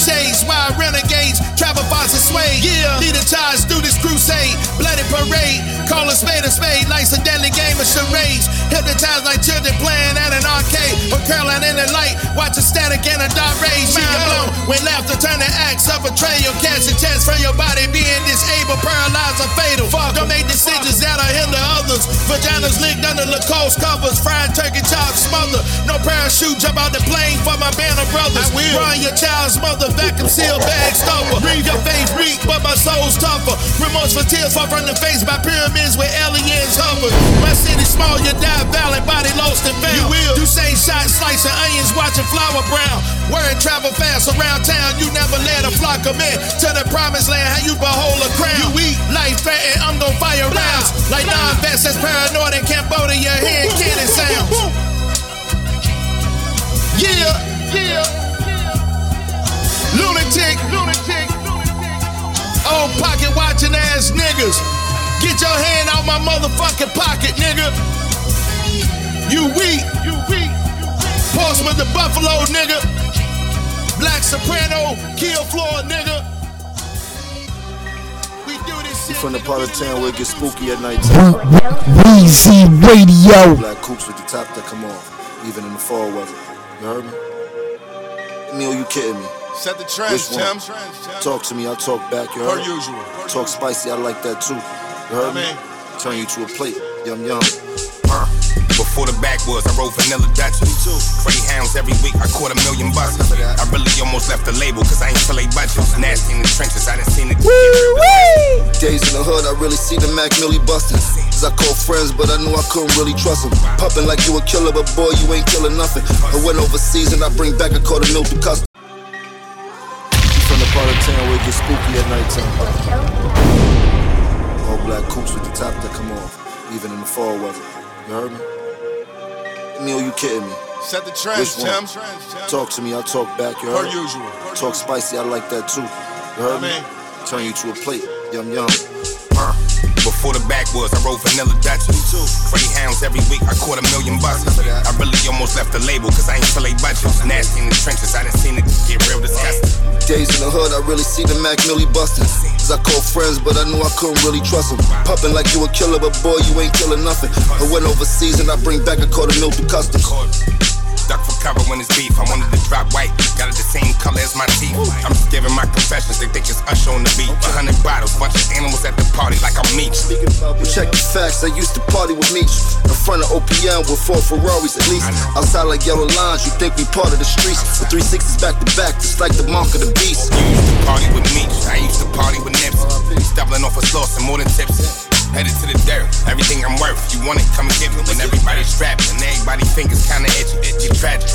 [SPEAKER 12] Wild renegades, travel fast and sway. Yeah, leader charge through this crusade. Bloody parade, call a spade a spade. Life's a deadly game of charades. Hypnotized like children playing at an arcade. But curling in the light, watch a static in a dark rage. Mind blown when laughter turn to acts of betrayal. Cash a chance from your body being disabled, paralyzed or fatal. Don't make decisions that'll hinder others. Vaginas licked under Lacoste covers. Fried turkey chops smothered. No parachute, jump out the plane for my band of brothers. Run your child's mother, vacuum seal bag stopper. Read your face weak, but my soul's tougher. Remorse for tears fall from the face by pyramids where aliens hover. My city small, you die valiant, body lost and found. You will. You say shot, slicing onions, watching flower brown. Word travel fast around town, you never let a flock of men to the promised land. How you behold a crown? You eat life and I'm gon' fire rounds. Like non-vets that's paranoid in Cambodia, hearing cannon sounds. *laughs* Yeah, yeah. Lunatic, lunatic. Old pocket watching ass niggas. Get your hand out my motherfucking pocket, nigga. You weak, you weak. Portsmouth the Buffalo, nigga. Black Soprano, kill floor, nigga. We do this shit.
[SPEAKER 5] From the part of town where it gets spooky at night
[SPEAKER 1] Weezy Radio.
[SPEAKER 5] Black coops with the top that come off, even in the fall weather. You heard me? Me or you kidding me?
[SPEAKER 2] Set the trend,
[SPEAKER 5] Which one?
[SPEAKER 2] Tim.
[SPEAKER 5] Talk to me, I'll talk back. You
[SPEAKER 2] Per
[SPEAKER 5] heard?
[SPEAKER 2] usual.
[SPEAKER 5] Talk spicy, I like that too. You heard me? Turn you to a plate. Yum yum.
[SPEAKER 32] Uh, Before the backwoods, I rode vanilla Dutchess. Greyhounds every week, I caught a million bucks. I really almost left the label, cause I ain't fill budgets. Nasty in the trenches, I done seen it.
[SPEAKER 5] Days in the hood, I really see the Mac Millie bustin'. Cause I called friends, but I knew I couldn't really trust them. Pumping like you a killer, but boy, you ain't killing nothing. I went overseas and I bring back a quarter mil to custom. Part of town where it gets spooky at nighttime. All black coops with the top that come off, even in the fall weather. You heard me? Neil, you kidding me?
[SPEAKER 2] Set the trends,
[SPEAKER 5] Which one? Talk to me, I'll talk back. You
[SPEAKER 2] Per
[SPEAKER 5] heard?
[SPEAKER 2] usual.
[SPEAKER 5] Talk spicy, I like that too. You heard me? Turn you to a plate. Yum yum.
[SPEAKER 32] Before the backwoods, I rode vanilla Dutchess. Greyhounds every week, I caught a million bucks. I really almost left the label, cause I ain't fill budgets. Nasty in the trenches, I done seen it get real disgusting.
[SPEAKER 5] Days in the hood, I really see the Mac Millie bustin'. Cause I called friends, but I knew I couldn't really trust them. Pumping like you a killer, but boy, you ain't killing nothing. I went overseas and I bring back a quarter mil to customs.
[SPEAKER 32] Duck for cover when it's beef. I wanted to drop white, got it the same color as my teeth. I'm just giving my confessions, they think it's Usher on the beat. A hundred bottles, bunch of animals at the party like I'm Meech.
[SPEAKER 5] Well, check the facts, I used to party with Meech. In front of OPM with four Ferraris at least. Outside like yellow lines, you think we part of the streets. The 360s back to back, just like the mark of the beast.
[SPEAKER 32] You used to party with Meech, I used to party with Nipsey. Doubling off a sloss and more than tips headed to the dirt. Everything I'm worth, you want it, come and get it. When everybody's strapped and everybody's fingers kinda itchy, itchy tragic.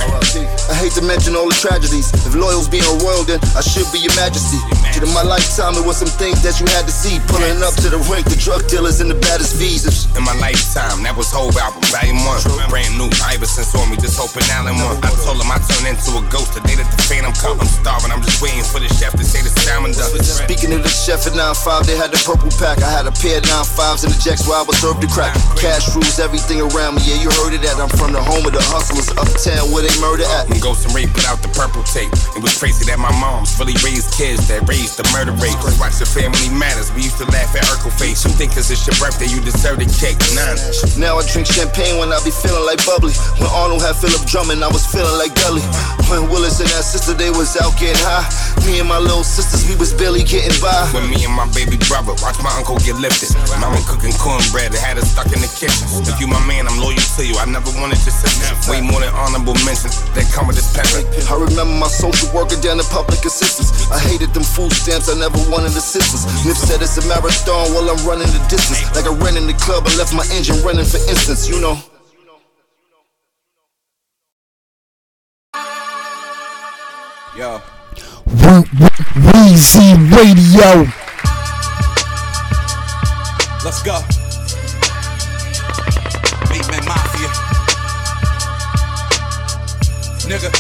[SPEAKER 5] I hate to mention all the tragedies. If loyal's being royal, then I should be your majesty. In my lifetime, it was some things that you had to see. Pulling up to the rank, the drug dealers and the baddest visas.
[SPEAKER 32] In my lifetime, that was whole album, volume one. Brand new, Iverson saw me just hoping Allen won. I told him I turned into a ghost the day that the phantom come. I'm starving, I'm just waiting for the chef to say the salmon done.
[SPEAKER 5] Speaking of the chef at 9-5, they had the purple pack. I had a pair 9-5 lives in the jacks where I was served the crack. Cash rules everything around me, yeah, you heard it at. I'm from the home of the hustlers, uptown where they murder at.
[SPEAKER 32] When Ghost and Rae put out the purple tape, it was crazy that my mom's really raised kids that raised the murder rate. Watch the family matters, we used to laugh at Urkel face. You think cause it's your birthday, you deserve the cake. None.
[SPEAKER 5] Now I drink champagne when I be feeling like bubbly. When Arnold had Philip Drummond, I was feeling like Gully. When Willis and that sister, they was out getting high. Me and my little sisters, we was barely getting by.
[SPEAKER 32] When me and my baby brother watch my uncle get lifted. Mama cooking cornbread that had us stuck in the kitchen. If you my man, I'm loyal to you. I never wanted to sit Way more than honorable mentions that come with this pepper.
[SPEAKER 5] I remember my social worker down in public assistance. I hated them food stamps, I never wanted assistance. Nip said it's a marathon while I'm running the distance. Like I ran in the club and left my engine running for instance, you know.
[SPEAKER 32] Yo.
[SPEAKER 1] Weezy Radio.
[SPEAKER 32] Let's go. Bateman Mafia. Nigga.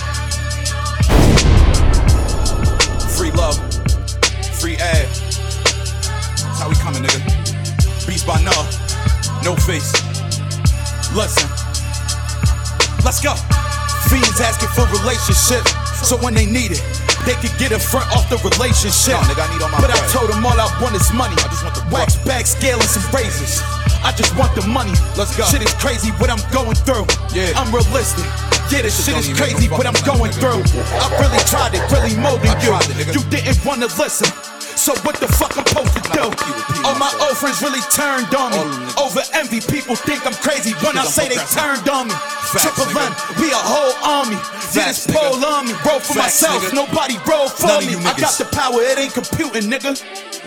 [SPEAKER 32] Free love. Free ad. That's how we coming, nigga. Beast by no. No face. Listen. Let's go. Fiends asking for relationships. So when they need it, they could get a front off the relationship.
[SPEAKER 31] No, nigga, I need all my
[SPEAKER 32] but I told them all I want is money. I just want the wax bag, scale, and some razors. I just want the money.
[SPEAKER 31] Let's go.
[SPEAKER 32] Shit is crazy what I'm going through.
[SPEAKER 31] Yeah.
[SPEAKER 32] I'm realistic. Yeah, this shit is crazy what I'm going through. I really tried it, really
[SPEAKER 31] I
[SPEAKER 32] you.
[SPEAKER 31] it.
[SPEAKER 32] You didn't wanna listen. So what the fuck I'm supposed to do? All my old friends really turned on me. Over envy, people think I'm crazy when I say they turned on me. Triple. M, we a whole army. This
[SPEAKER 31] Facts,
[SPEAKER 32] pole on me. Roll for myself, nobody roll for me. I got the power, it ain't computing, nigga.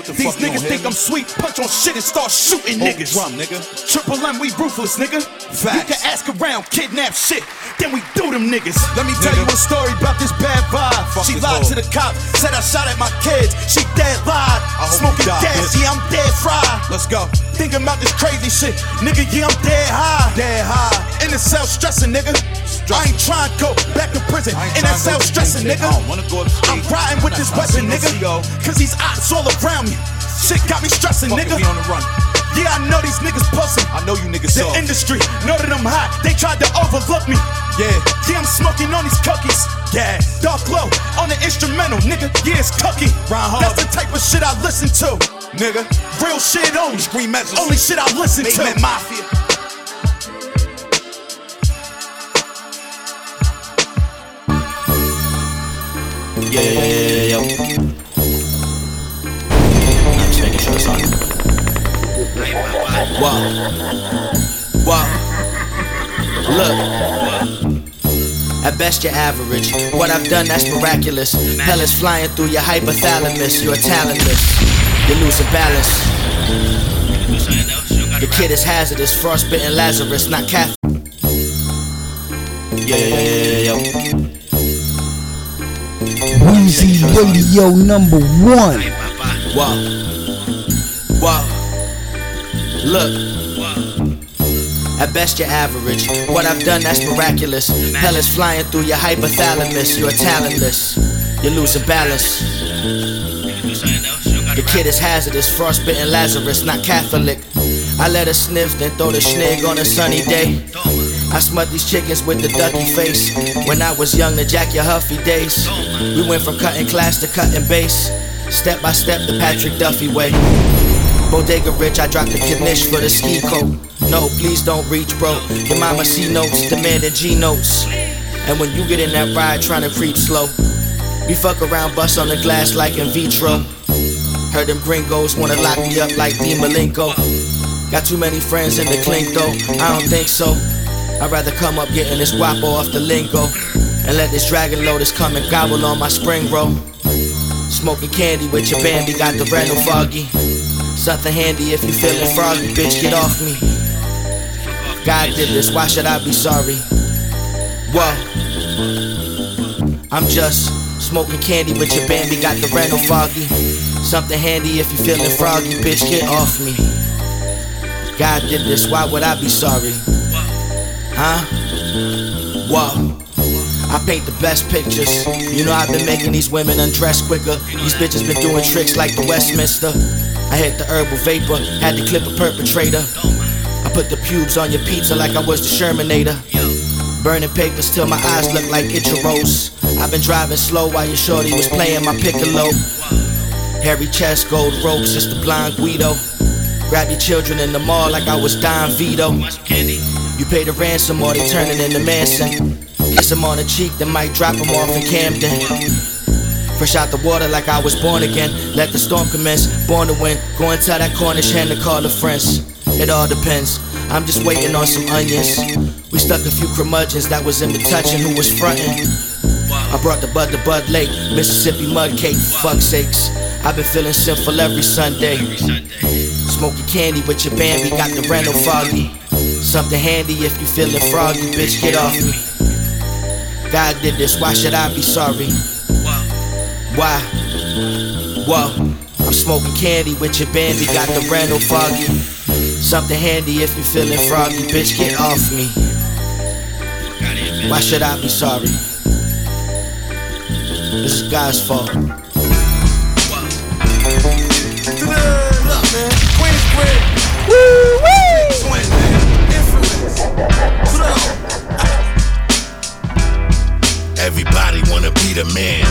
[SPEAKER 31] The
[SPEAKER 32] These niggas think I'm sweet, punch on shit and start shooting
[SPEAKER 31] oh,
[SPEAKER 32] niggas.
[SPEAKER 31] drum, nigga.
[SPEAKER 32] Triple M, we ruthless, nigga. You
[SPEAKER 31] Facts.
[SPEAKER 32] can ask around, kidnap shit, then we do them niggas. Let me tell
[SPEAKER 31] Nigga.
[SPEAKER 32] you a story about this bad vibe.
[SPEAKER 31] Fuck
[SPEAKER 32] she lied to the cop, said I shot at my kids. She dead lied. Smoking
[SPEAKER 31] you
[SPEAKER 32] gas, yeah, I'm dead fried.
[SPEAKER 31] Let's go.
[SPEAKER 32] Thinking about this crazy shit, nigga, yeah, I'm dead high. Dead high. In the cell stressing, nigga. I ain't trying to go back to prison. In that cell stressing, nigga.
[SPEAKER 31] I don't wanna go upstate.
[SPEAKER 32] I'm riding with this weapon, nigga. Cause these ops all around me. Shit got me stressing, nigga.
[SPEAKER 31] we on the run.
[SPEAKER 32] Yeah, I know these niggas pussy.
[SPEAKER 31] I know you niggas
[SPEAKER 32] The industry, know that I'm hot. They tried to overlook me.
[SPEAKER 31] Yeah.
[SPEAKER 32] Yeah, I'm smoking on these cookies. Yeah, dark glow on the instrumental, nigga. Yeah, it's cookie. That's the type of shit I listen to.
[SPEAKER 31] Nigga.
[SPEAKER 32] Real shit only.
[SPEAKER 31] Scream.
[SPEAKER 32] Only shit I listen to.
[SPEAKER 31] Mafia.
[SPEAKER 33] Yeah, yeah, yeah, yeah, yeah, yo. I'm just making sure it's on. Wow. Wow. Look. At best, you're average. What I've done, that's miraculous. Pellets flying through your hypothalamus. You're talentless. You're losing balance. The kid is hazardous. Frostbitten Lazarus, not Catholic. Yeah, yeah, yeah, yeah, yeah.
[SPEAKER 1] Weezy Radio number one.
[SPEAKER 33] Wow. Wow. Look. At best, you're average. What I've done, that's miraculous. Pellets flying through your hypothalamus. You're talentless. You're losing balance. The kid is hazardous. Frostbitten Lazarus, not Catholic. I let her sniff, then throw the schnig on a sunny day. I smut these chickens with the ducky face. When I was young, the Jackie Huffy days. We went from cutting class to cutting bass. Step by step, the Patrick Duffy way. Bodega rich, I dropped the knish for the ski coat. No, please don't reach, bro. Your mama C notes, demanding G notes. And when you get in that ride, trying to creep slow, we fuck around, bust on the glass like in vitro. Heard them gringos wanna lock me up like D Malenko. Got too many friends in the clink though, I don't think so. I'd rather come up getting this guapo off the lingo. And let this dragon lotus come and gobble on my spring roll. Smoking candy with your Bambi, got the rental foggy. Something handy if you feeling froggy, bitch, get off me. God did this, why should I be sorry? Whoa. I'm just smoking candy with your Bambi, got the rental foggy. Something handy if you feeling froggy, bitch, get off me. God did this, why would I be sorry? Huh? Whoa.
[SPEAKER 2] I paint the best pictures. You know I've been making these women undress quicker. These bitches been doing tricks like the Westminster. I hit the herbal vapor, had to clip a perpetrator. I put the pubes on your pizza like I was the Shermanator. Burning papers till my eyes look like Ichiro's. I've been driving slow while your shorty was playing my piccolo. Hairy chest, gold ropes, it's the blind Guido. Grab your children in the mall like I was Don Vito. You pay the ransom or they turn it into Manson. Kiss them on the cheek, then might drop them off in Camden. Fresh out the water like I was born again. Let the storm commence, born to win. Go tell that Cornish hen to call the friends. It all depends. I'm just waiting on some onions. We stuck a few curmudgeons that was in the touching who was frontin'. I brought the bud to Bud Lake, Mississippi mud cake, for sakes. I've been feeling sinful every Sunday. Smoking candy with your Bambi, got the rental foggy. Something handy if you feeling froggy, bitch, get off me. God did this, why should I be sorry? Why? Whoa, I'm smoking candy with your Bambi, got the rental foggy. Something handy if you feeling froggy, bitch, get off me. Why should I be sorry? This is God's fault.
[SPEAKER 33] Everybody wanna be the man,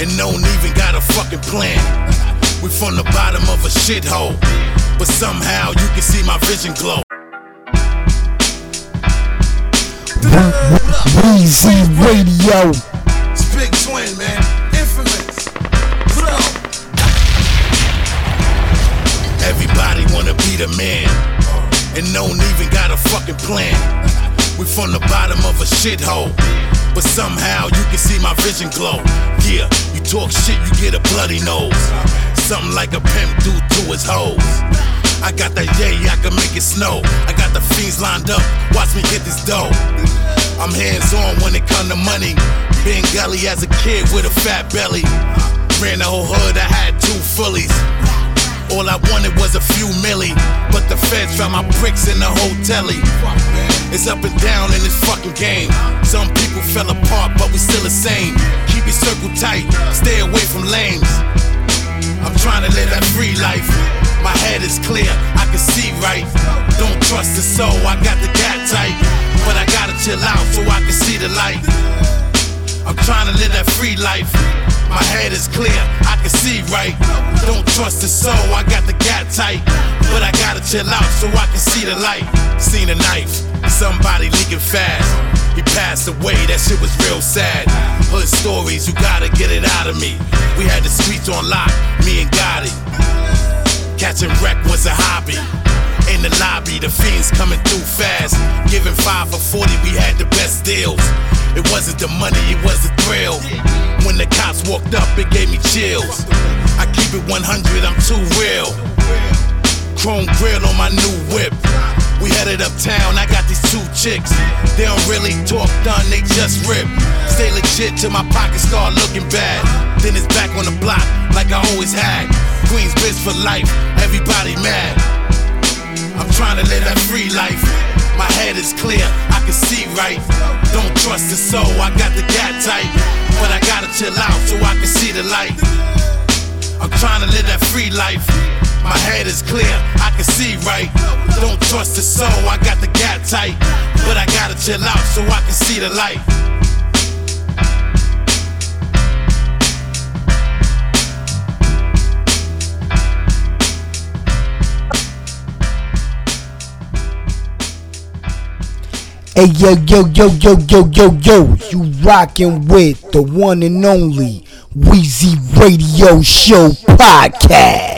[SPEAKER 33] and one even got a fucking plan. We from the bottom of a shithole, but somehow you can see my vision glow.
[SPEAKER 1] Weezy Radio.
[SPEAKER 34] It's Big Twin, man. Infamous. Up.
[SPEAKER 33] Everybody wanna be the man, and one even got a fucking plan. We from the bottom of a shithole, but somehow you can see my vision glow. Yeah, you talk shit, you get a bloody nose. Something like a pimp do to his hoes. I got that yay, I can make it snow. I got the fiends lined up, watch me get this dough. I'm hands on when it come to money. Being gully as a kid with a fat belly. Ran the whole hood, I had two fullies. All I wanted was a few milli, but the feds found my bricks in the hotelly. It's up and down in this fucking game. Some people fell apart, but we still the same. Keep your circle tight, stay away from lames. I'm trying to live that free life. My head is clear, I can see right. Don't trust the soul, I got the gat tight. But I gotta chill out so I can see the light. I'm trying to live that free life. My head is clear, I can see right. Don't trust the soul, I got the gat tight. But I gotta chill out so I can see the light. Seen a knife, somebody leaking fast. He passed away, that shit was real sad. Hood stories, you gotta get it out of me. We had the streets on lock, me and Gotti. Catching wreck was a hobby. In the lobby, the fiends coming through fast. Giving five for 40, we had the best deals. It wasn't the money, it was the thrill. When the cops walked up, it gave me chills. I keep it 100, I'm too real. Chrome grill on my new whip. We headed uptown, I got these two chicks. They don't really talk done, they just rip. Stay legit till my pockets start looking bad. Then it's back on the block, like I always had. Queens bitch for life, everybody mad. I'm trying to live that free life. My head is clear, I can see right. Don't trust the soul, I got the gat tight. But I gotta chill out so I can see the light. I'm trying to live that free life. My head is clear, I can see right. Don't trust the soul, I got the gat tight. But I gotta chill out so I can see the light.
[SPEAKER 1] Hey yo yo yo yo yo yo yo, you rockin' with the one and only Weezy Radio Show podcast.